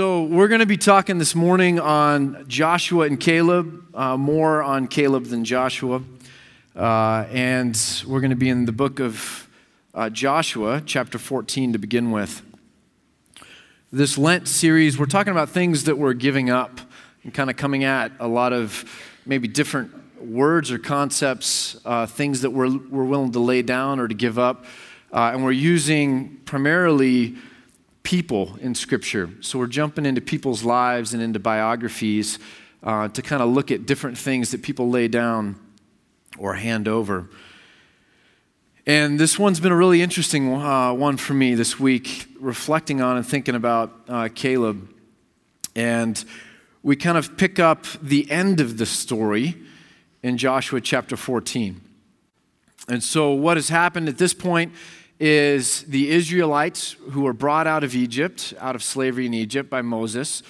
So, we're going to be talking this morning on Joshua and Caleb, uh, more on Caleb than Joshua. Uh, and we're going to be in the book of uh, Joshua, chapter 14, to begin with. This Lent series, we're talking about things that we're giving up and kind of coming at a lot of maybe different words or concepts, uh, things that we're, we're willing to lay down or to give up. Uh, and we're using primarily people in Scripture. So we're jumping into people's lives and into biographies uh, to kind of look at different things that people lay down or hand over. And this one's been a really interesting uh, one for me this week, reflecting on and thinking about uh, Caleb. And we kind of pick up the end of the story in Joshua chapter 14. And so, what has happened at this point is the Israelites who were brought out of Egypt, out of slavery in Egypt by Moses,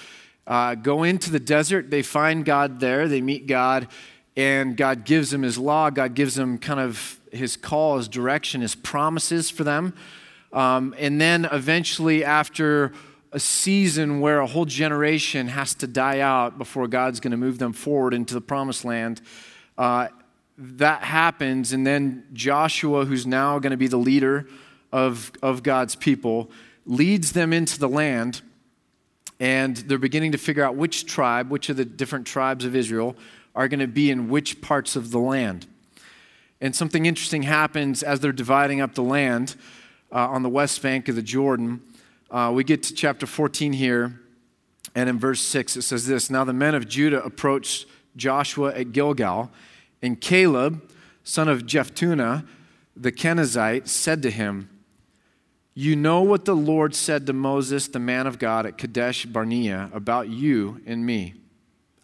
uh, go into the desert. They find God there. They meet God, and God gives them His law. God gives them kind of His call, His direction, His promises for them. Um, and then eventually, after a season where a whole generation has to die out before God's going to move them forward into the promised land, uh, that happens. And then Joshua, who's now going to be the leader of, of God's people, leads them into the land, and they're beginning to figure out which tribe, which of the different tribes of Israel, are going to be in which parts of the land. And something interesting happens as they're dividing up the land uh, on the west bank of the Jordan. Uh, we get to chapter 14 here, and in verse 6 it says this Now the men of Judah approached Joshua at Gilgal, and Caleb, son of Jephunneh, the Kenizzite, said to him, you know what the Lord said to Moses, the man of God, at Kadesh Barnea about you and me.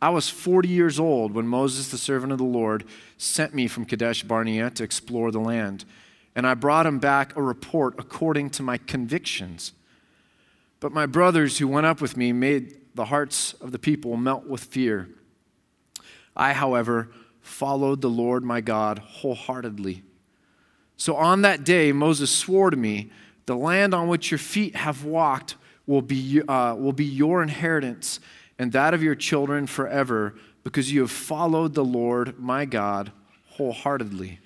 I was 40 years old when Moses, the servant of the Lord, sent me from Kadesh Barnea to explore the land. And I brought him back a report according to my convictions. But my brothers who went up with me made the hearts of the people melt with fear. I, however, followed the Lord my God wholeheartedly. So on that day, Moses swore to me the land on which your feet have walked will be, uh, will be your inheritance and that of your children forever, because you have followed the Lord my God wholeheartedly.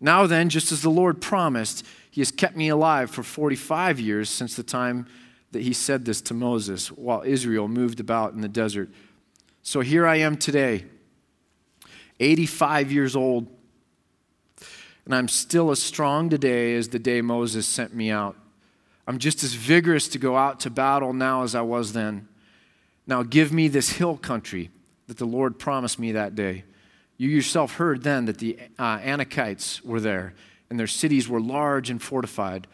Now then, just as the Lord promised, he has kept me alive for 45 years since the time that he said this to Moses while Israel moved about in the desert. So here I am today, 85 years old and I'm still as strong today as the day Moses sent me out. I'm just as vigorous to go out to battle now as I was then. Now give me this hill country that the Lord promised me that day. You yourself heard then that the uh, Anakites were there, and their cities were large and fortified.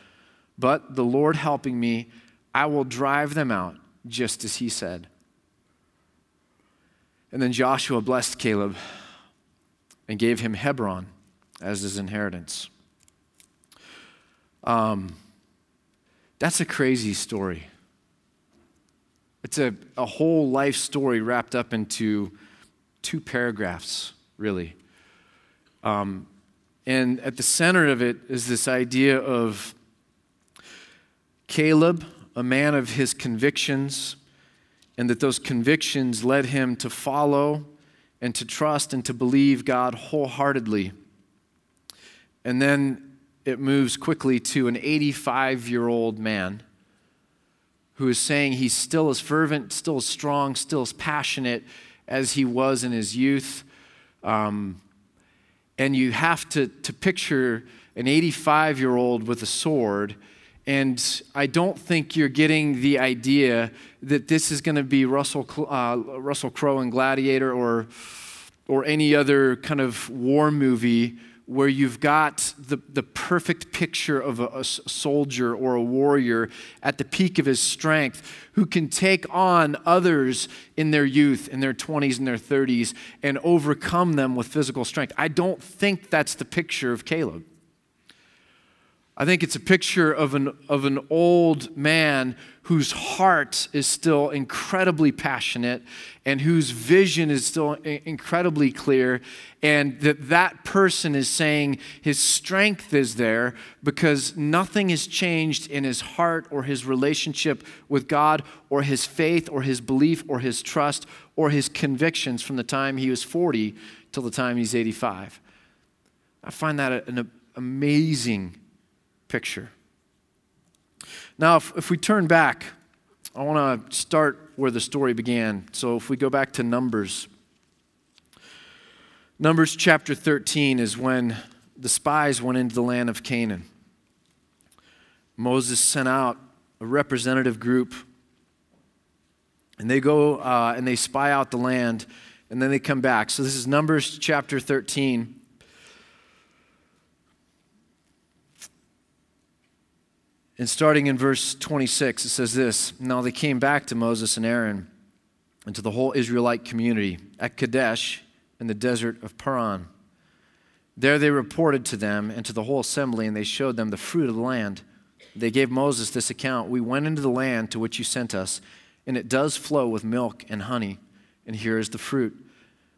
But the Lord helping me, I will drive them out, just as he said. And then Joshua blessed Caleb and gave him Hebron as his inheritance. Um, that's a crazy story. It's a, a whole life story wrapped up into two paragraphs, really. Um, and at the center of it is this idea of Caleb, a man of his convictions, and that those convictions led him to follow and to trust and to believe God wholeheartedly. And then it moves quickly to an 85 year old man who is saying he's still as fervent, still as strong, still as passionate as he was in his youth. Um, and you have to, to picture an 85 year old with a sword. And I don't think you're getting the idea that this is going to be Russell, uh, Russell Crowe in Gladiator or, or any other kind of war movie where you've got the, the perfect picture of a, a, soldier or a warrior at the peak of his strength who can take on others in their youth, in their 20s and their 30s, and overcome them with physical strength. I don't think that's the picture of Caleb. I think it's a picture of an, of an old man whose heart is still incredibly passionate and whose vision is still incredibly clear and that that person is saying his strength is there because nothing has changed in his heart or his relationship with God or his faith or his belief or his trust or his convictions from the time he was 40 till the time he's 85 I find that an amazing picture. Now, if, if we turn back, I want to start where the story began. So if we go back to Numbers, Numbers chapter 13 is when the spies went into the land of Canaan. Moses sent out a representative group, and they go uh, and they spy out the land, and then they come back. So this is Numbers chapter 13. And starting in verse 26, it says this Now they came back to Moses and Aaron and to the whole Israelite community at Kadesh in the desert of Paran. There they reported to them and to the whole assembly, and they showed them the fruit of the land. They gave Moses this account We went into the land to which you sent us, and it does flow with milk and honey, and here is the fruit.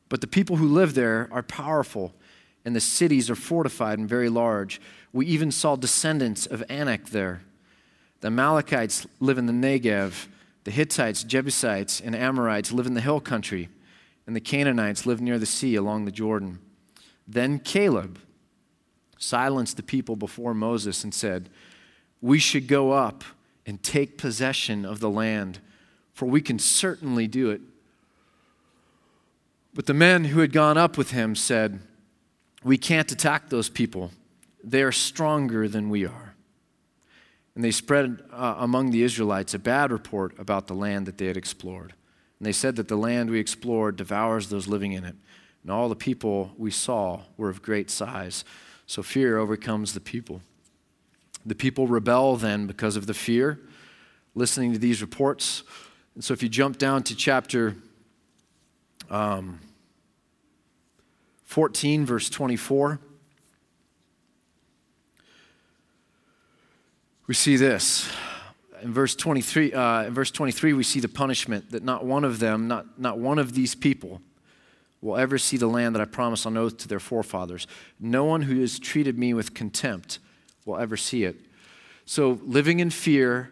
But the people who live there are powerful, and the cities are fortified and very large. We even saw descendants of Anak there. The Amalekites live in the Negev. The Hittites, Jebusites, and Amorites live in the hill country. And the Canaanites live near the sea along the Jordan. Then Caleb silenced the people before Moses and said, We should go up and take possession of the land, for we can certainly do it. But the men who had gone up with him said, We can't attack those people. They are stronger than we are. And they spread uh, among the Israelites a bad report about the land that they had explored. And they said that the land we explored devours those living in it. And all the people we saw were of great size. So fear overcomes the people. The people rebel then because of the fear, listening to these reports. And so if you jump down to chapter um, 14, verse 24. we see this. In verse 23, uh, in verse 23, we see the punishment that not one of them, not, not one of these people, will ever see the land that I promised on oath to their forefathers. No one who has treated me with contempt will ever see it. So, living in fear,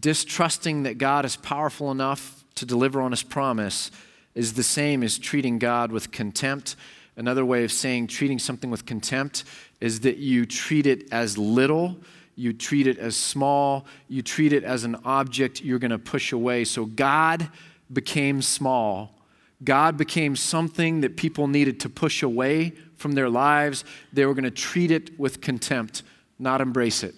distrusting that God is powerful enough to deliver on his promise, is the same as treating God with contempt. Another way of saying treating something with contempt is that you treat it as little you treat it as small, you treat it as an object you're going to push away. So God became small. God became something that people needed to push away from their lives. They were going to treat it with contempt, not embrace it.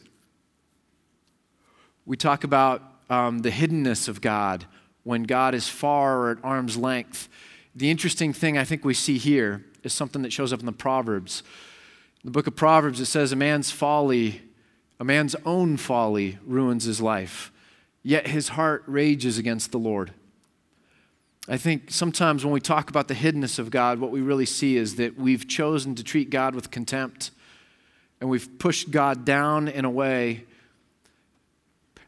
We talk about um, the hiddenness of God when God is far or at arm's length. The interesting thing I think we see here is something that shows up in the Proverbs. In the book of Proverbs, it says, A man's folly a man's own folly ruins his life, yet his heart rages against the Lord. I think sometimes when we talk about the hiddenness of God, what we really see is that we've chosen to treat God with contempt and we've pushed God down in a way.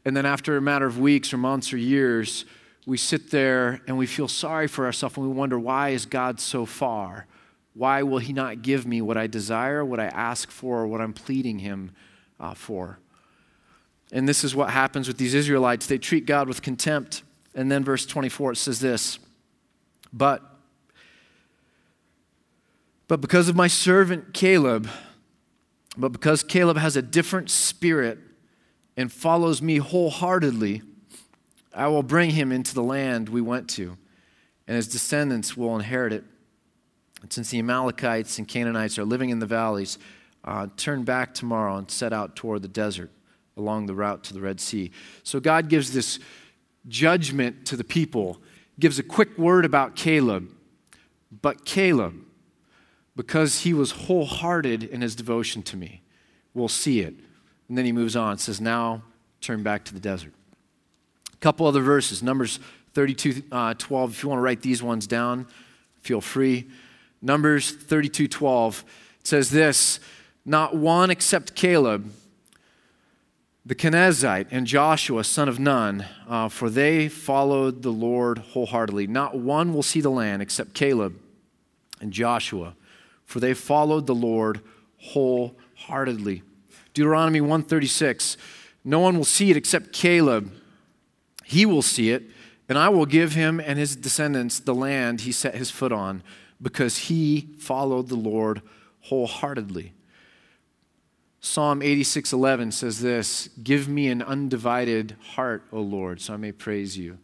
And then after a matter of weeks or months or years, we sit there and we feel sorry for ourselves and we wonder, why is God so far? Why will He not give me what I desire, what I ask for, or what I'm pleading Him uh, for. And this is what happens with these Israelites. They treat God with contempt. And then, verse 24, it says this But, but because of my servant Caleb, but because Caleb has a different spirit and follows me wholeheartedly, I will bring him into the land we went to, and his descendants will inherit it. And since the Amalekites and Canaanites are living in the valleys, uh, turn back tomorrow and set out toward the desert along the route to the Red Sea. So God gives this judgment to the people, gives a quick word about Caleb. But Caleb, because he was wholehearted in his devotion to me, will see it. And then he moves on, says, Now turn back to the desert. A couple other verses, Numbers 32 uh, 12. If you want to write these ones down, feel free. Numbers 32 12 says this not one except Caleb the Kenizzite and Joshua, son of Nun, uh, for they followed the Lord wholeheartedly. Not one will see the land except Caleb and Joshua, for they followed the Lord wholeheartedly. Deuteronomy 136 No one will see it except Caleb. He will see it, and I will give him and his descendants the land he set his foot on, because he followed the Lord wholeheartedly. Psalm 86:11 says this, "Give me an undivided heart, O Lord, so I may praise you."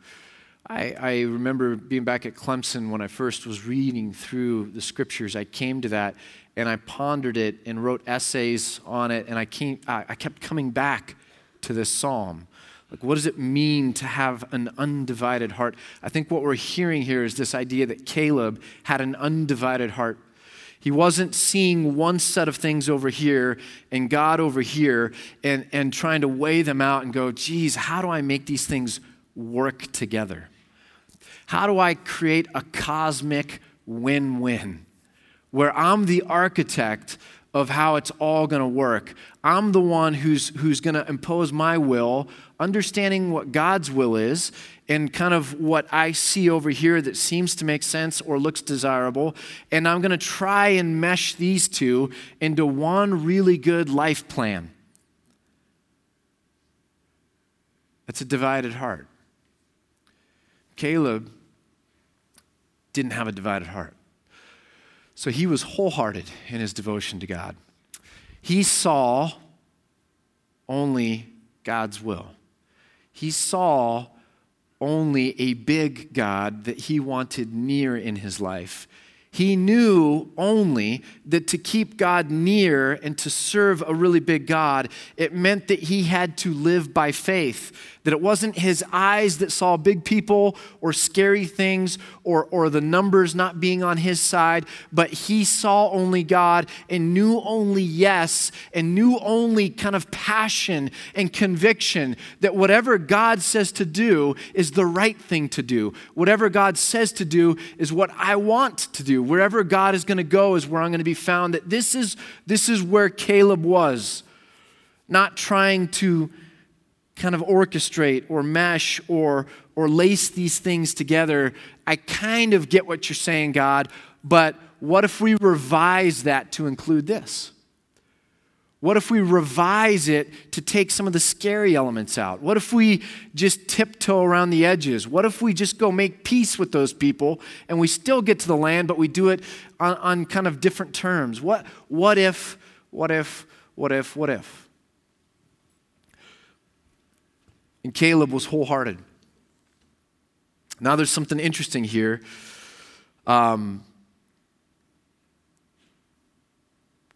I, I, remember being back at Clemson when I first was reading through the scriptures. I came to that and I pondered it and wrote essays on it, and I, came, I kept coming back to this psalm. Like, what does it mean to have an undivided heart? I think what we're hearing here is this idea that Caleb had an undivided heart he wasn't seeing one set of things over here and God over here and, and trying to weigh them out and go, geez, how do I make these things work together? How do I create a cosmic win win where I'm the architect of how it's all going to work? I'm the one who's, who's going to impose my will, understanding what God's will is, and kind of what I see over here that seems to make sense or looks desirable. And I'm going to try and mesh these two into one really good life plan. That's a divided heart. Caleb didn't have a divided heart. So he was wholehearted in his devotion to God. He saw only God's will. He saw only a big God that he wanted near in his life. He knew only that to keep God near and to serve a really big God, it meant that he had to live by faith that it wasn't his eyes that saw big people or scary things or, or the numbers not being on his side, but he saw only God and knew only yes and knew only kind of passion and conviction that whatever God says to do is the right thing to do. Whatever God says to do is what I want to do. Wherever God is going to go is where I'm going to be found. That this is, this is where Caleb was, not trying to kind of orchestrate or mesh or, or lace these things together. I kind of get what you're saying, God, but what if we revise that to include this? What if we revise it to take some of the scary elements out? What if we just tiptoe around the edges? What if we just go make peace with those people and we still get to the land, but we do it on, on kind of different terms? What, what if, what if, what if, what if? And Caleb was wholehearted. Now, there's something interesting here. Um,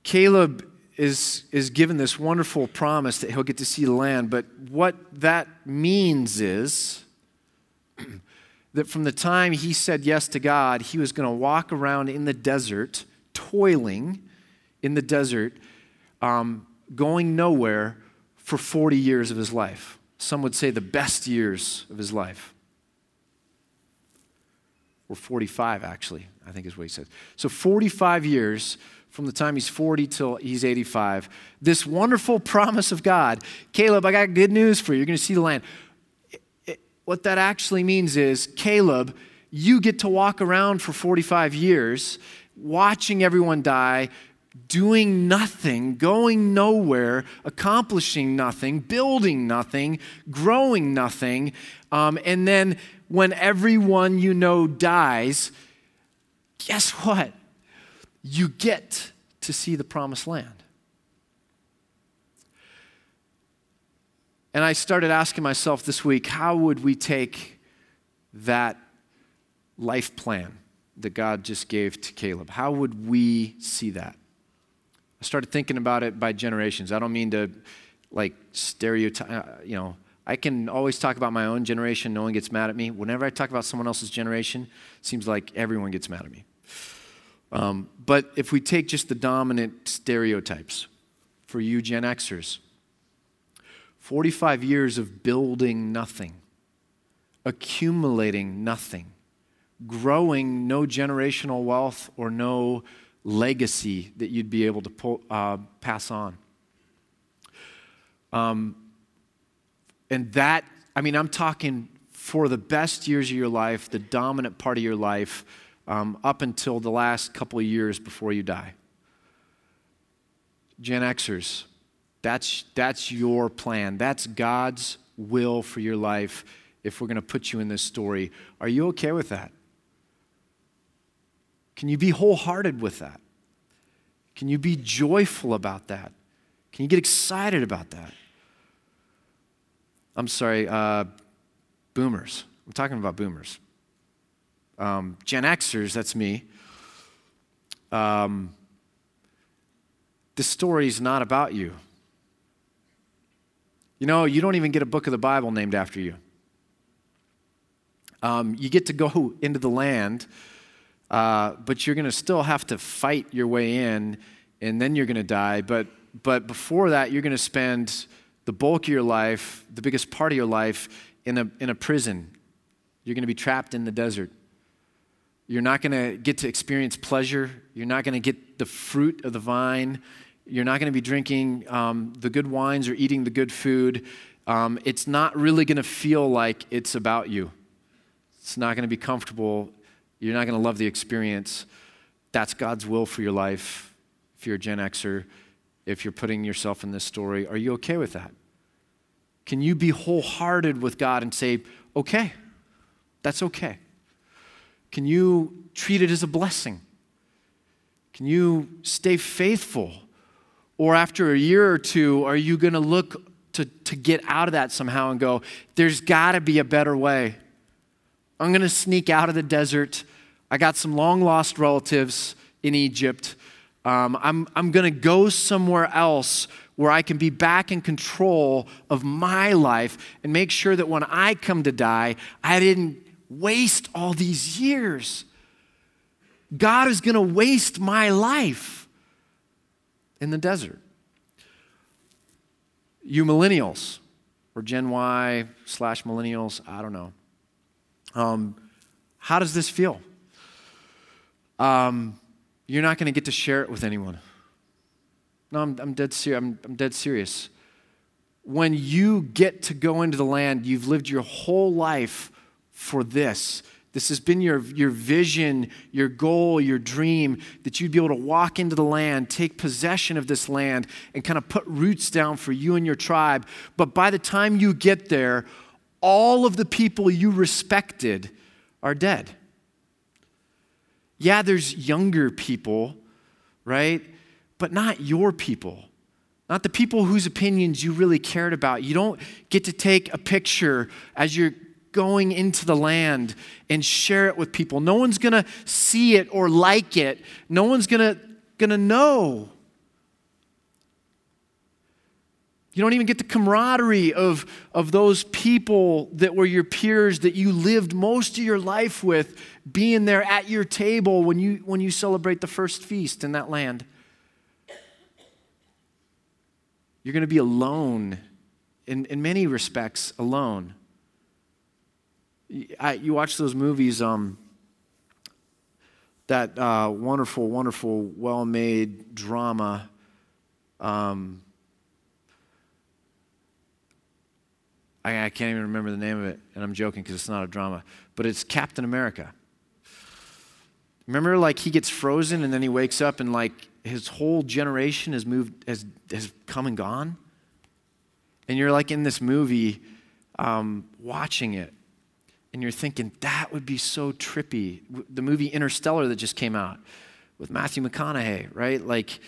Caleb is, is given this wonderful promise that he'll get to see the land, but what that means is that from the time he said yes to God, he was going to walk around in the desert, toiling in the desert, um, going nowhere for 40 years of his life some would say the best years of his life. Or 45, actually, I think is what he said. So 45 years from the time he's 40 till he's 85. This wonderful promise of God Caleb, I got good news for you. You're going to see the land. What that actually means is, Caleb, you get to walk around for 45 years watching everyone die, doing nothing, going nowhere, accomplishing nothing, building nothing, growing nothing. Um, and then when everyone you know dies, guess what? You get to see the promised land. And I started asking myself this week how would we take that life plan that God just gave to Caleb? How would we see that? I started thinking about it by generations. I don't mean to like stereotype, uh, you know, I can always talk about my own generation. No one gets mad at me. Whenever I talk about someone else's generation, it seems like everyone gets mad at me. Um, but if we take just the dominant stereotypes for you Gen Xers, 45 years of building nothing, accumulating nothing, growing no generational wealth or no legacy that you'd be able to pull, uh, pass on. Um, And that, I mean, I'm talking for the best years of your life, the dominant part of your life, um, up until the last couple of years before you die. Gen Xers, that's, that's your plan. That's God's will for your life if we're going to put you in this story. Are you okay with that? Can you be wholehearted with that? Can you be joyful about that? Can you get excited about that? I'm sorry, uh, boomers. I'm talking about boomers. Um, Gen Xers, that's me. Um, story is not about you. You know, you don't even get a book of the Bible named after you. Um, you get to go into the land, uh, but you're going to still have to fight your way in, and then you're going to die. But, but before that, you're going to spend the bulk of your life, the biggest part of your life, in a, in a prison. You're going to be trapped in the desert. You're not going to get to experience pleasure. You're not going to get the fruit of the vine. You're not going to be drinking um, the good wines or eating the good food. Um, it's not really going to feel like it's about you. It's not going to be comfortable. You're not going to love the experience. That's God's will for your life if you're a Gen Xer, if you're putting yourself in this story. Are you okay with that? Can you be wholehearted with God and say, okay, that's okay? Can you treat it as a blessing? Can you stay faithful? Or after a year or two, are you going to look to, to get out of that somehow and go, there's got to be a better way? I'm going to sneak out of the desert. I got some long lost relatives in Egypt. Um, I'm, I'm going to go somewhere else where I can be back in control of my life and make sure that when I come to die, I didn't waste all these years. God is going to waste my life in the desert. You millennials, or Gen Y slash millennials, I don't know. Um, how does this feel? Um, you're not going to get to share it with anyone. No, I'm, I'm, dead I'm, I'm dead serious. When you get to go into the land, you've lived your whole life for this. This has been your, your vision, your goal, your dream that you'd be able to walk into the land, take possession of this land, and kind of put roots down for you and your tribe. But by the time you get there, all of the people you respected are dead. Yeah, there's younger people, right? But not your people. Not the people whose opinions you really cared about. You don't get to take a picture as you're going into the land and share it with people. No one's going to see it or like it. No one's going to know. You don't even get the camaraderie of, of those people that were your peers that you lived most of your life with, being there at your table when you, when you celebrate the first feast in that land. You're going to be alone, in, in many respects, alone. I, you watch those movies, um, that uh, wonderful, wonderful, well made drama. Um, I, I can't even remember the name of it, and I'm joking because it's not a drama, but it's Captain America. Remember, like he gets frozen and then he wakes up and like his whole generation has moved, has, has come and gone. And you're like in this movie um, watching it, and you're thinking, that would be so trippy. The movie Interstellar that just came out with Matthew McConaughey, right? Like,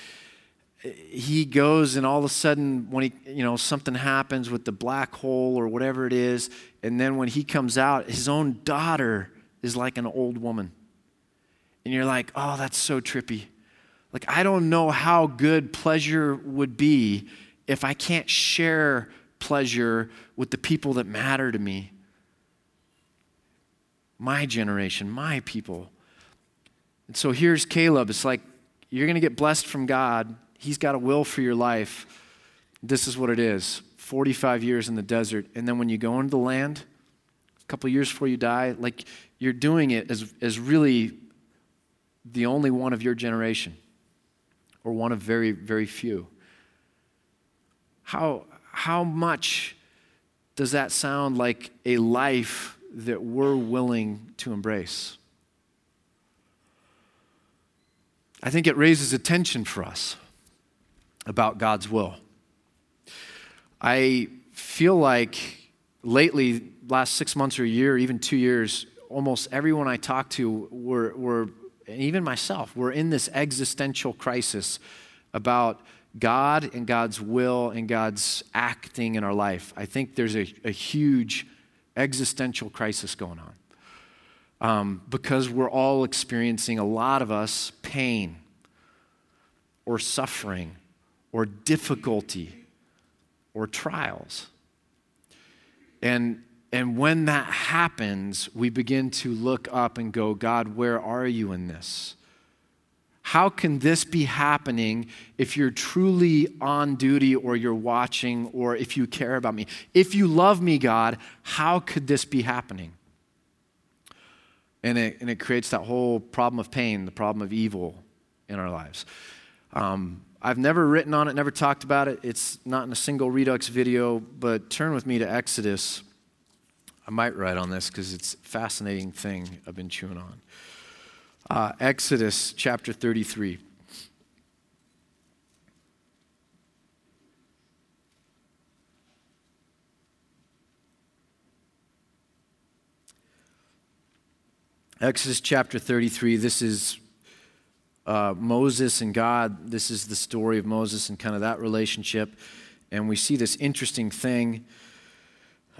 he goes and all of a sudden when he you know something happens with the black hole or whatever it is and then when he comes out his own daughter is like an old woman and you're like oh that's so trippy like i don't know how good pleasure would be if i can't share pleasure with the people that matter to me my generation my people and so here's caleb it's like you're going to get blessed from god He's got a will for your life. This is what it is 45 years in the desert. And then when you go into the land, a couple years before you die, like you're doing it as, as really the only one of your generation or one of very, very few. How, how much does that sound like a life that we're willing to embrace? I think it raises attention for us about God's will. I feel like lately, last six months or a year, even two years, almost everyone I talk to, were, were and even myself, we're in this existential crisis about God and God's will and God's acting in our life. I think there's a, a huge existential crisis going on um, because we're all experiencing, a lot of us, pain or suffering or difficulty or trials. And, and when that happens, we begin to look up and go, God, where are you in this? How can this be happening if you're truly on duty or you're watching or if you care about me? If you love me, God, how could this be happening? And it, and it creates that whole problem of pain, the problem of evil in our lives. Um, I've never written on it, never talked about it. It's not in a single Redux video, but turn with me to Exodus. I might write on this because it's a fascinating thing I've been chewing on. Uh, Exodus chapter 33. Exodus chapter 33, this is uh, Moses and God. This is the story of Moses and kind of that relationship. And we see this interesting thing.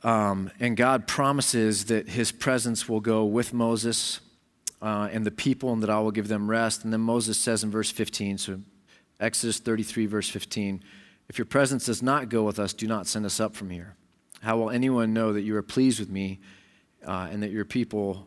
Um, and God promises that his presence will go with Moses uh, and the people, and that I will give them rest. And then Moses says in verse 15, so Exodus 33, verse 15, if your presence does not go with us, do not send us up from here. How will anyone know that you are pleased with me uh, and that your people,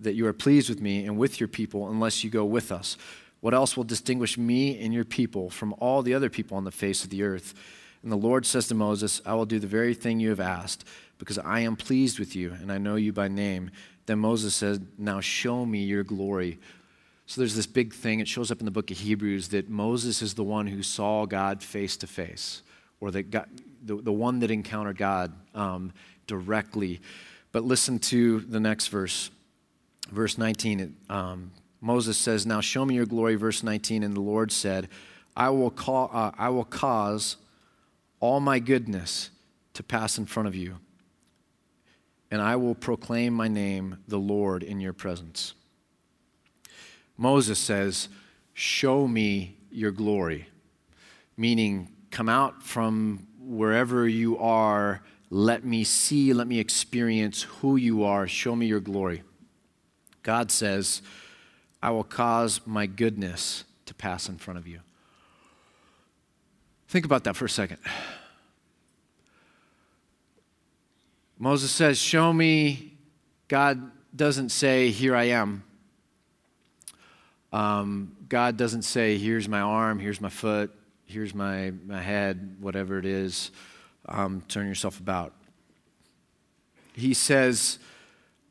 that you are pleased with me and with your people unless you go with us? What else will distinguish me and your people from all the other people on the face of the earth? And the Lord says to Moses, I will do the very thing you have asked, because I am pleased with you, and I know you by name. Then Moses said, Now show me your glory. So there's this big thing. It shows up in the book of Hebrews that Moses is the one who saw God face to face, or that God, the, the one that encountered God um, directly. But listen to the next verse, verse 19. It, um, Moses says, Now show me your glory, verse 19. And the Lord said, I will, call, uh, I will cause all my goodness to pass in front of you and I will proclaim my name, the Lord, in your presence. Moses says, Show me your glory, meaning, come out from wherever you are, let me see, let me experience who you are, show me your glory. God says, I will cause my goodness to pass in front of you. Think about that for a second. Moses says, Show me. God doesn't say, Here I am. Um, God doesn't say, Here's my arm, here's my foot, here's my, my head, whatever it is. Um, turn yourself about. He says,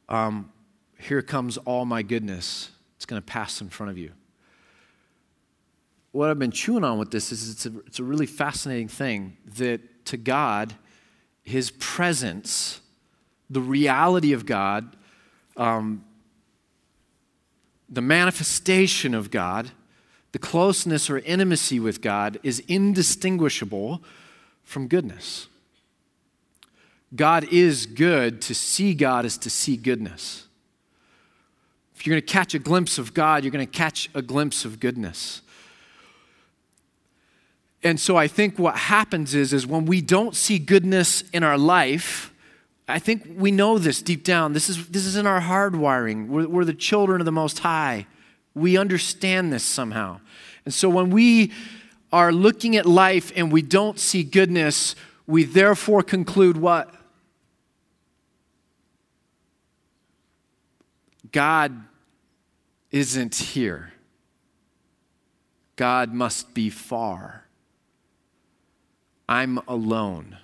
um, Here comes all my goodness. It's going to pass in front of you. What I've been chewing on with this is it's a, it's a really fascinating thing that to God, his presence, the reality of God, um, the manifestation of God, the closeness or intimacy with God is indistinguishable from goodness. God is good. To see God is to see goodness. If you're going to catch a glimpse of God, you're going to catch a glimpse of goodness. And so I think what happens is, is when we don't see goodness in our life, I think we know this deep down. This is, this is in our hardwiring. We're, we're the children of the Most High. We understand this somehow. And so when we are looking at life and we don't see goodness, we therefore conclude what? God isn't here. God must be far. I'm alone.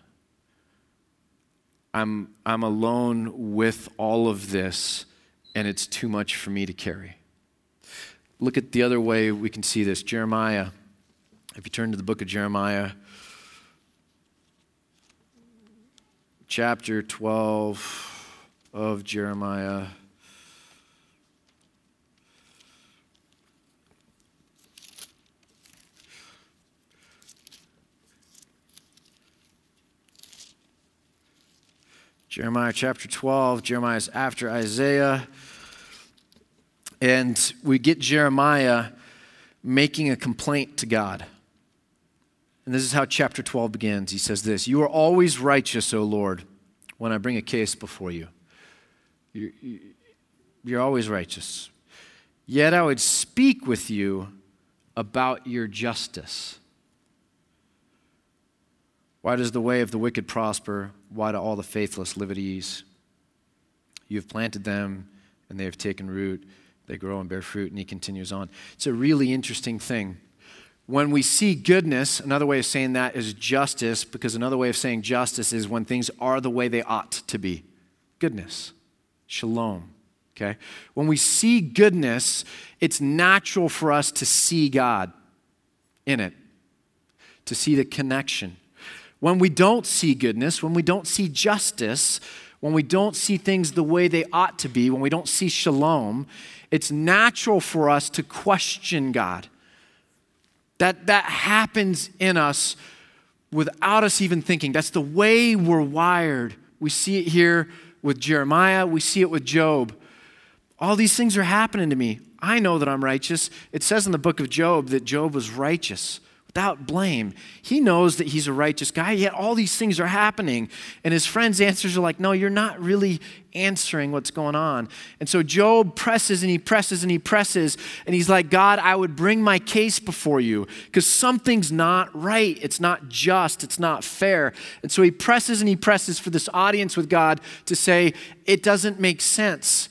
I'm, I'm alone with all of this, and it's too much for me to carry. Look at the other way we can see this. Jeremiah, if you turn to the book of Jeremiah, chapter 12 of Jeremiah. Jeremiah chapter 12. Jeremiah is after Isaiah. And we get Jeremiah making a complaint to God. And this is how chapter 12 begins. He says this You are always righteous, O Lord, when I bring a case before you. You're, you're always righteous. Yet I would speak with you about your justice. Why does the way of the wicked prosper? Why do all the faithless live at ease? You have planted them, and they have taken root. They grow and bear fruit. And he continues on. It's a really interesting thing. When we see goodness, another way of saying that is justice, because another way of saying justice is when things are the way they ought to be. Goodness, shalom. Okay? When we see goodness, it's natural for us to see God in it, to see the connection. When we don't see goodness, when we don't see justice, when we don't see things the way they ought to be, when we don't see shalom, it's natural for us to question God. That, that happens in us without us even thinking. That's the way we're wired. We see it here with Jeremiah, we see it with Job. All these things are happening to me. I know that I'm righteous. It says in the book of Job that Job was righteous without blame. He knows that he's a righteous guy, yet all these things are happening. And his friends' answers are like, No, you're not really answering what's going on. And so Job presses and he presses and he presses, and he's like, God, I would bring my case before you because something's not right. It's not just, it's not fair. And so he presses and he presses for this audience with God to say, It doesn't make sense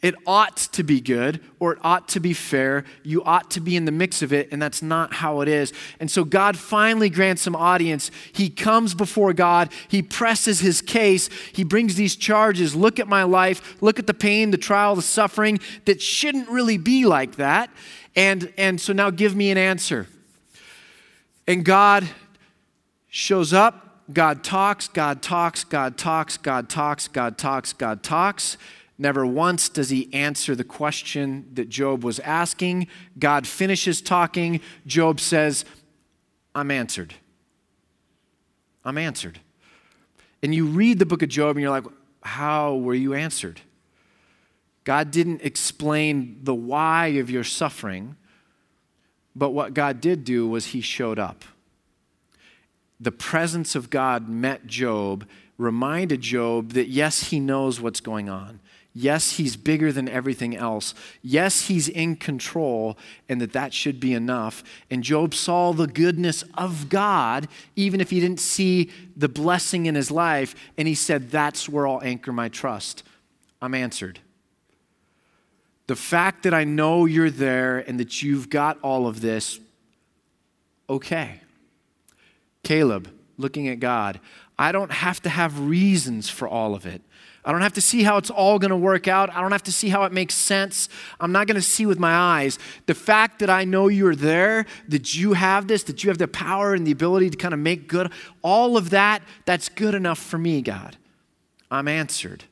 it ought to be good or it ought to be fair. You ought to be in the mix of it, and that's not how it is. And so God finally grants some audience. He comes before God, he presses his case, he brings these charges. Look at my life, look at the pain, the trial, the suffering that shouldn't really be like that. And, and so now give me an answer. And God shows up. God talks, God talks, God talks, God talks, God talks, God talks. Never once does he answer the question that Job was asking. God finishes talking. Job says, I'm answered. I'm answered. And you read the book of Job and you're like, how were you answered? God didn't explain the why of your suffering, but what God did do was he showed up. The presence of God met Job, reminded Job that yes, he knows what's going on. Yes, he's bigger than everything else. Yes, he's in control, and that that should be enough. And Job saw the goodness of God, even if he didn't see the blessing in his life. And he said, That's where I'll anchor my trust. I'm answered. The fact that I know you're there and that you've got all of this, okay. Caleb, looking at God, I don't have to have reasons for all of it. I don't have to see how it's all going to work out. I don't have to see how it makes sense. I'm not going to see with my eyes. The fact that I know you're there, that you have this, that you have the power and the ability to kind of make good, all of that, that's good enough for me, God. I'm answered.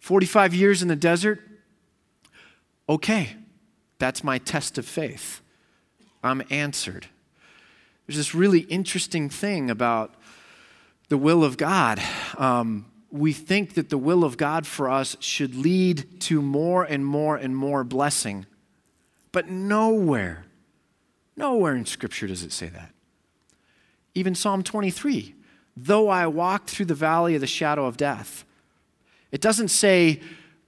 45 years in the desert, okay, that's my test of faith. I'm answered. There's this really interesting thing about the will of God. Um, we think that the will of God for us should lead to more and more and more blessing. But nowhere, nowhere in Scripture does it say that. Even Psalm 23 though I walk through the valley of the shadow of death, it doesn't say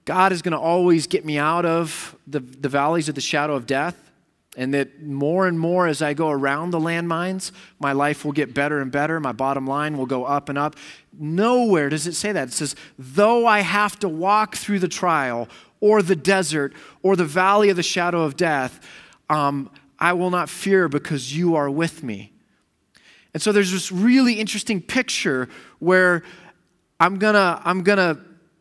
God is going to always get me out of the, the valleys of the shadow of death and that more and more as I go around the landmines, my life will get better and better. My bottom line will go up and up. Nowhere does it say that. It says, though I have to walk through the trial or the desert or the valley of the shadow of death, um, I will not fear because you are with me. And so there's this really interesting picture where I'm gonna, I'm gonna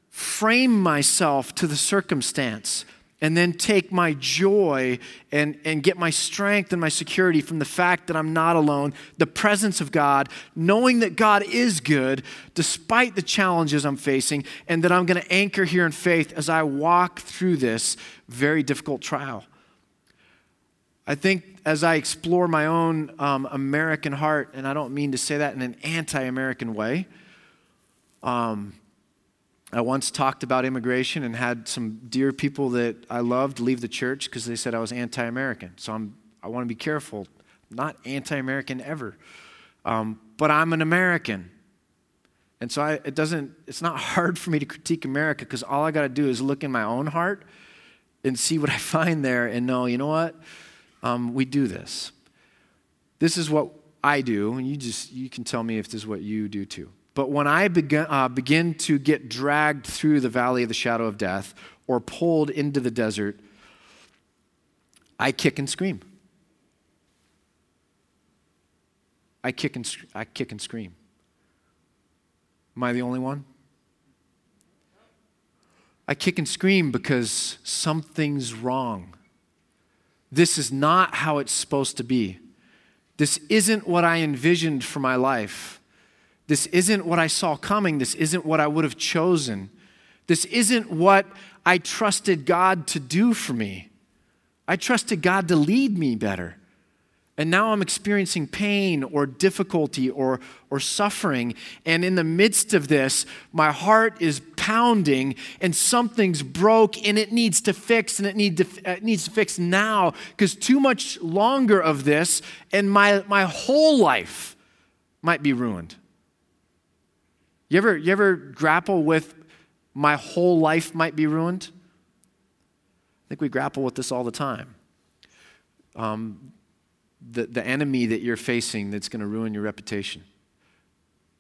frame myself to the circumstance and then take my joy and, and get my strength and my security from the fact that I'm not alone, the presence of God, knowing that God is good despite the challenges I'm facing, and that I'm going to anchor here in faith as I walk through this very difficult trial. I think as I explore my own um, American heart, and I don't mean to say that in an anti American way, um, I once talked about immigration and had some dear people that I loved leave the church because they said I was anti American. So I'm, I want to be careful. I'm not anti American ever. Um, but I'm an American. And so I, it doesn't, it's not hard for me to critique America because all I got to do is look in my own heart and see what I find there and know, you know what? Um, we do this. This is what I do, and you just you can tell me if this is what you do too. But when I begin, uh, begin to get dragged through the valley of the shadow of death or pulled into the desert, I kick and scream. I kick and, I kick and scream. Am I the only one? I kick and scream because something's wrong. This is not how it's supposed to be. This isn't what I envisioned for my life. This isn't what I saw coming. This isn't what I would have chosen. This isn't what I trusted God to do for me. I trusted God to lead me better. And now I'm experiencing pain or difficulty or, or suffering. And in the midst of this, my heart is pounding and something's broke and it needs to fix and it, need to, uh, it needs to fix now because too much longer of this and my, my whole life might be ruined. You ever, you ever grapple with my whole life might be ruined? I think we grapple with this all the time. Um, the, the enemy that you're facing that's going to ruin your reputation.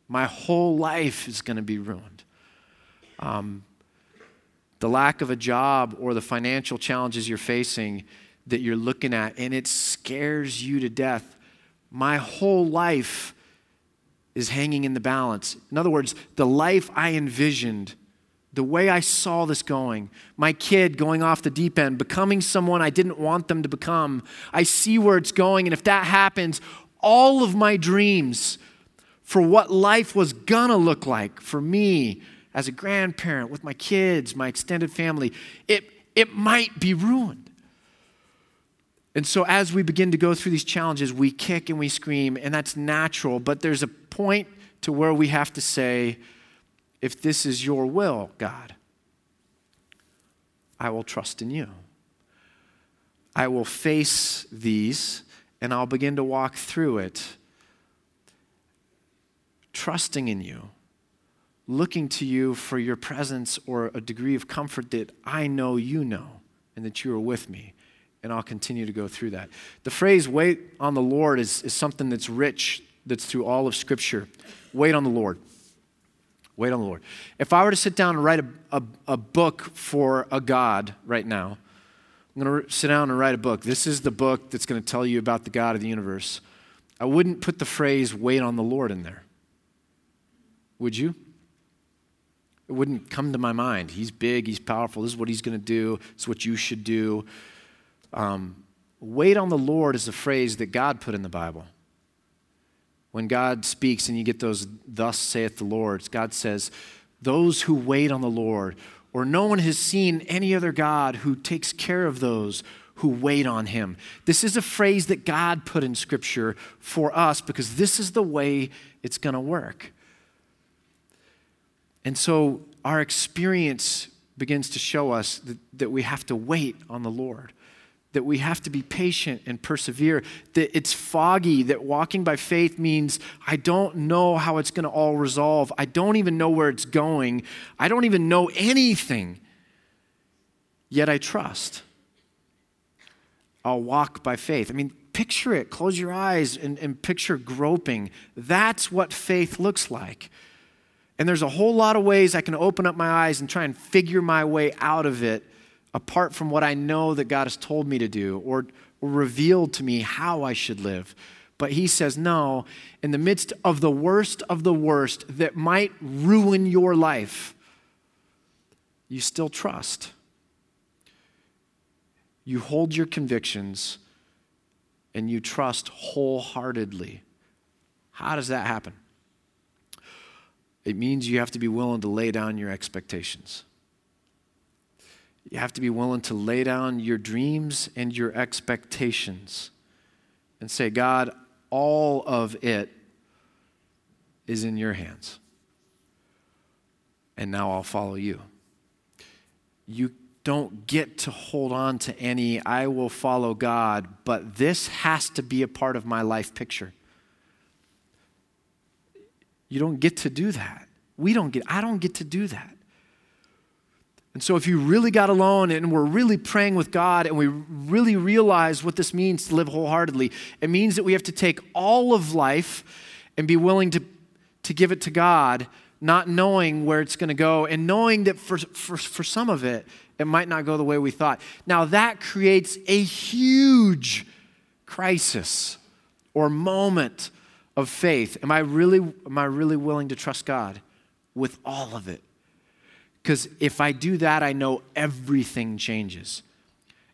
My whole life is going to be ruined. Um, the lack of a job or the financial challenges you're facing that you're looking at, and it scares you to death. My whole life is hanging in the balance. In other words, the life I envisioned, the way I saw this going, my kid going off the deep end, becoming someone I didn't want them to become, I see where it's going. And if that happens, all of my dreams for what life was gonna look like for me as a grandparent with my kids, my extended family, it, it might be ruined. And so, as we begin to go through these challenges, we kick and we scream, and that's natural. But there's a point to where we have to say, if this is your will, God, I will trust in you. I will face these and I'll begin to walk through it, trusting in you, looking to you for your presence or a degree of comfort that I know you know and that you are with me and I'll continue to go through that. The phrase wait on the Lord is, is something that's rich, that's through all of Scripture. Wait on the Lord. Wait on the Lord. If I were to sit down and write a, a, a book for a God right now, I'm going to sit down and write a book. This is the book that's going to tell you about the God of the universe. I wouldn't put the phrase wait on the Lord in there. Would you? It wouldn't come to my mind. He's big, he's powerful, this is what he's going to do, it's what you should do. Um, wait on the Lord is a phrase that God put in the Bible. When God speaks and you get those, thus saith the Lord, God says, those who wait on the Lord, or no one has seen any other God who takes care of those who wait on him. This is a phrase that God put in Scripture for us because this is the way it's going to work. And so our experience begins to show us that, that we have to wait on the Lord that we have to be patient and persevere, that it's foggy, that walking by faith means I don't know how it's going to all resolve. I don't even know where it's going. I don't even know anything. Yet I trust. I'll walk by faith. I mean, picture it. Close your eyes and, and picture groping. That's what faith looks like. And there's a whole lot of ways I can open up my eyes and try and figure my way out of it apart from what I know that God has told me to do or, revealed to me how I should live. But he says, no, in the midst of the worst of the worst that might ruin your life, you still trust. you hold your convictions and you trust wholeheartedly. How does that happen? It means you have to be willing to lay down your expectations. You have to be willing to lay down your dreams and your expectations and say, God, all of it is in your hands. And now I'll follow you. You don't get to hold on to any, I will follow God, but this has to be a part of my life picture. You don't get to do that. We don't get, I don't get to do that. And so, if you really got alone and we're really praying with God and we really realize what this means to live wholeheartedly, it means that we have to take all of life and be willing to, to give it to God, not knowing where it's going to go and knowing that for, for, for some of it, it might not go the way we thought. Now, that creates a huge crisis or moment of faith. Am I really, am I really willing to trust God with all of it? Because if I do that, I know everything changes.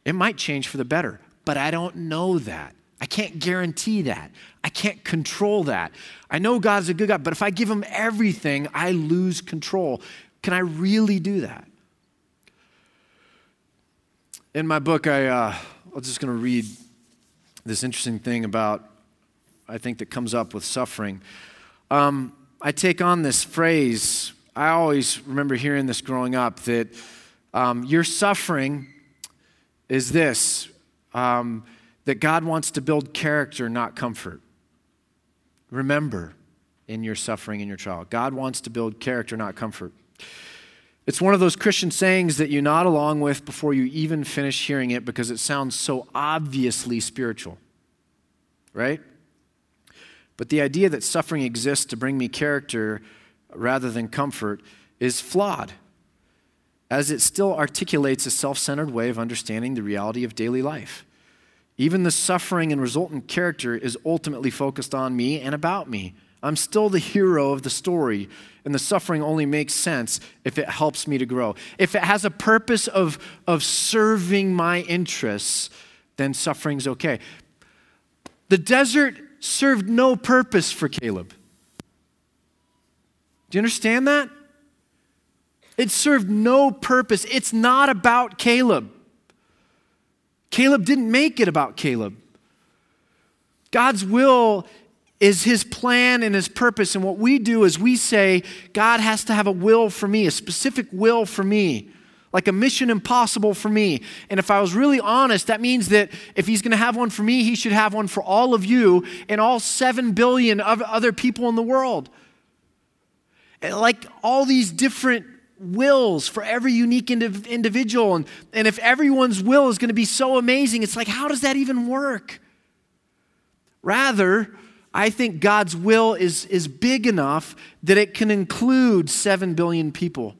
It might change for the better, but I don't know that. I can't guarantee that. I can't control that. I know God's a good God, but if I give him everything, I lose control. Can I really do that? In my book, I, uh, I'm just going to read this interesting thing about, I think, that comes up with suffering. Um, I take on this phrase I always remember hearing this growing up that um, your suffering is this um, that God wants to build character, not comfort. Remember in your suffering and your trial, God wants to build character, not comfort. It's one of those Christian sayings that you nod along with before you even finish hearing it because it sounds so obviously spiritual, right? But the idea that suffering exists to bring me character rather than comfort is flawed, as it still articulates a self centered way of understanding the reality of daily life. Even the suffering and resultant character is ultimately focused on me and about me. I'm still the hero of the story, and the suffering only makes sense if it helps me to grow. If it has a purpose of, of serving my interests, then suffering's okay. The desert served no purpose for Caleb. Do you understand that? It served no purpose. It's not about Caleb. Caleb didn't make it about Caleb. God's will is his plan and his purpose. And what we do is we say, God has to have a will for me, a specific will for me, like a mission impossible for me. And if I was really honest, that means that if he's going to have one for me, he should have one for all of you and all 7 billion of other people in the world like all these different wills for every unique indiv- individual. And, and if everyone's will is going to be so amazing, it's like, how does that even work? Rather, I think God's will is, is big enough that it can include 7 billion people.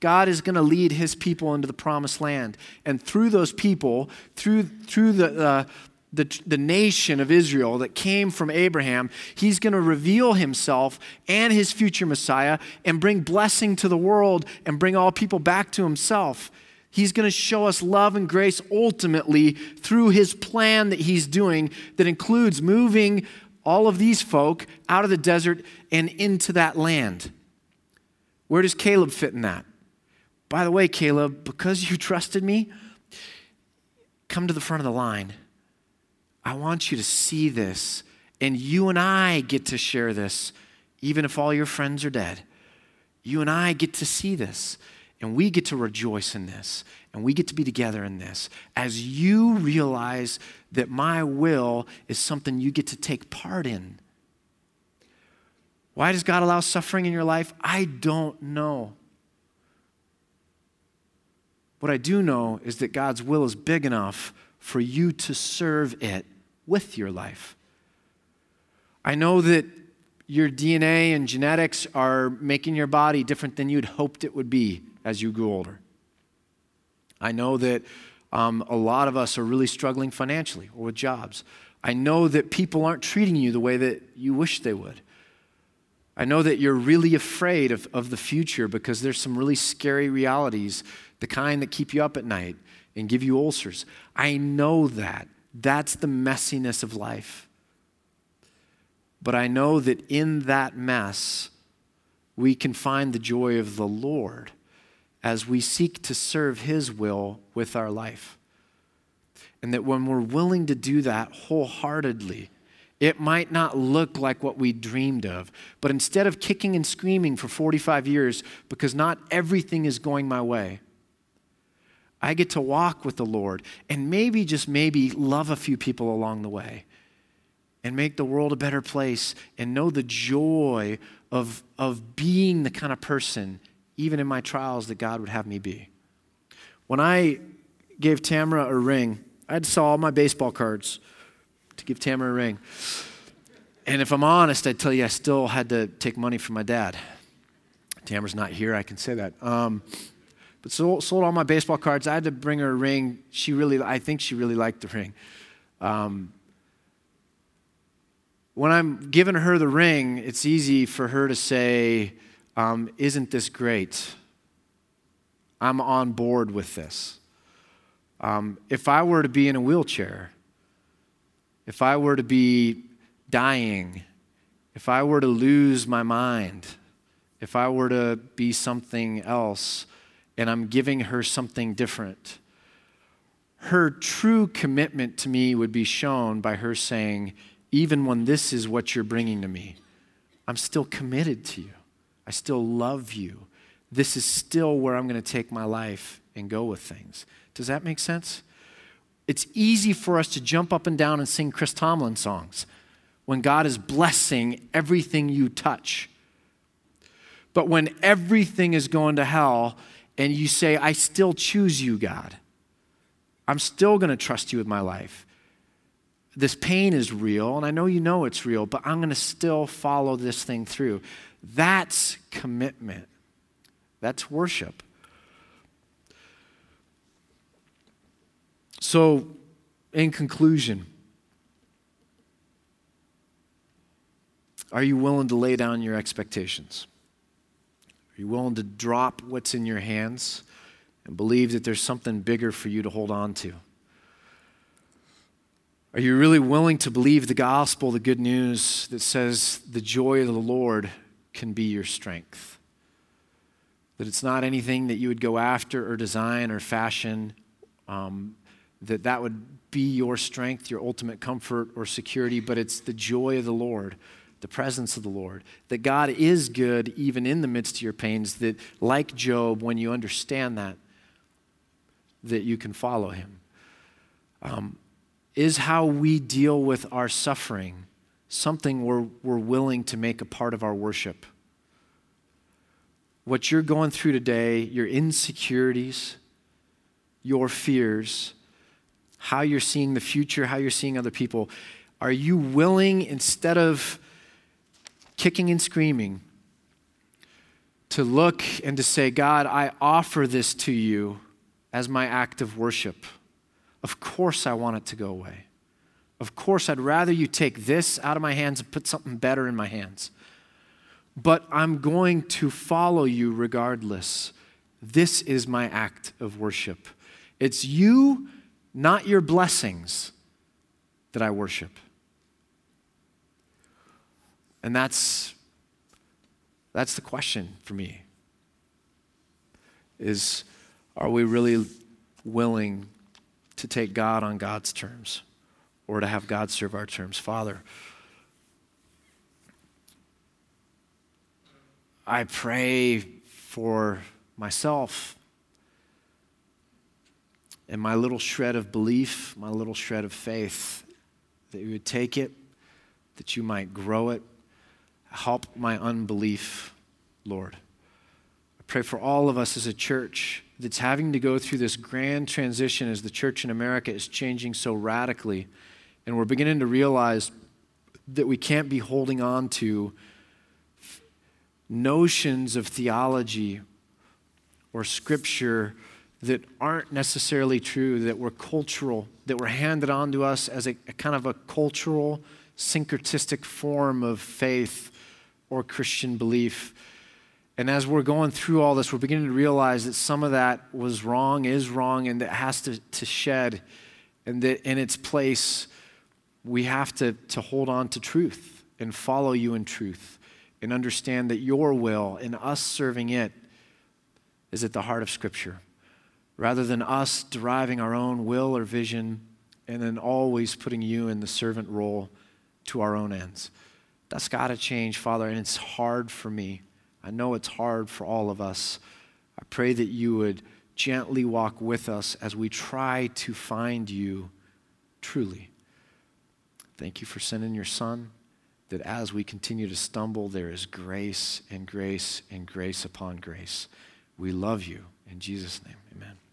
God is going to lead his people into the promised land. And through those people, through, through the, uh, the, the nation of Israel that came from Abraham, he's going to reveal himself and his future Messiah and bring blessing to the world and bring all people back to himself. He's going to show us love and grace ultimately through his plan that he's doing that includes moving all of these folk out of the desert and into that land. Where does Caleb fit in that? By the way, Caleb, because you trusted me, come to the front of the line I want you to see this. And you and I get to share this, even if all your friends are dead. You and I get to see this. And we get to rejoice in this. And we get to be together in this. As you realize that my will is something you get to take part in. Why does God allow suffering in your life? I don't know. What I do know is that God's will is big enough for you to serve it with your life. I know that your DNA and genetics are making your body different than you'd hoped it would be as you grew older. I know that um, a lot of us are really struggling financially or with jobs. I know that people aren't treating you the way that you wish they would. I know that you're really afraid of, of the future because there's some really scary realities, the kind that keep you up at night and give you ulcers. I know that. That's the messiness of life. But I know that in that mess, we can find the joy of the Lord as we seek to serve His will with our life. And that when we're willing to do that wholeheartedly, it might not look like what we dreamed of, but instead of kicking and screaming for 45 years because not everything is going my way, I get to walk with the Lord and maybe, just maybe, love a few people along the way and make the world a better place and know the joy of, of being the kind of person, even in my trials, that God would have me be. When I gave Tamara a ring, I had to sell all my baseball cards to give Tamara a ring. And if I'm honest, I'd tell you I still had to take money from my dad. Tamara's not here, I can say that. Um, sold, sold all my baseball cards. I had to bring her a ring. She really, I think she really liked the ring. Um, when I'm giving her the ring, it's easy for her to say, um, Isn't this great? I'm on board with this. Um, if I were to be in a wheelchair, if I were to be dying, if I were to lose my mind, if I were to be something else, and I'm giving her something different, her true commitment to me would be shown by her saying, Even when this is what you're bringing to me, I'm still committed to you. I still love you. This is still where I'm going to take my life and go with things. Does that make sense? It's easy for us to jump up and down and sing Chris Tomlin songs when God is blessing everything you touch. But when everything is going to hell and you say, I still choose you, God, I'm still going to trust you with my life. This pain is real, and I know you know it's real, but I'm going to still follow this thing through. That's commitment. That's worship. So, in conclusion, are you willing to lay down your expectations? Are you willing to drop what's in your hands and believe that there's something bigger for you to hold on to? Are you really willing to believe the gospel, the good news that says the joy of the Lord can be your strength? That it's not anything that you would go after or design or fashion, um, that that would be your strength, your ultimate comfort or security, but it's the joy of the Lord, the presence of the Lord. That God is good even in the midst of your pains, that like Job, when you understand that, that you can follow him. Um, is how we deal with our suffering something we're, we're willing to make a part of our worship? What you're going through today, your insecurities, your fears, how you're seeing the future, how you're seeing other people. Are you willing, instead of kicking and screaming, to look and to say, God, I offer this to you as my act of worship? Of course, I want it to go away. Of course, I'd rather you take this out of my hands and put something better in my hands. But I'm going to follow you regardless. This is my act of worship. It's you not your blessings, that I worship. And that's, that's the question for me is are we really willing to take God on God's terms or to have God serve our terms? Father, I pray for myself and my little shred of belief, my little shred of faith, that you would take it, that you might grow it. Help my unbelief, Lord. I pray for all of us as a church that's having to go through this grand transition as the church in America is changing so radically. And we're beginning to realize that we can't be holding on to notions of theology or scripture that aren't necessarily true, that were cultural, that were handed on to us as a, a kind of a cultural, syncretistic form of faith or Christian belief. And as we're going through all this, we're beginning to realize that some of that was wrong, is wrong, and that has to, to shed. And that in its place, we have to, to hold on to truth and follow you in truth and understand that your will and us serving it is at the heart of Scripture. Rather than us deriving our own will or vision and then always putting you in the servant role to our own ends. That's got to change, Father, and it's hard for me. I know it's hard for all of us. I pray that you would gently walk with us as we try to find you truly. Thank you for sending your son, that as we continue to stumble, there is grace and grace and grace upon grace. We love you. In Jesus' name, amen.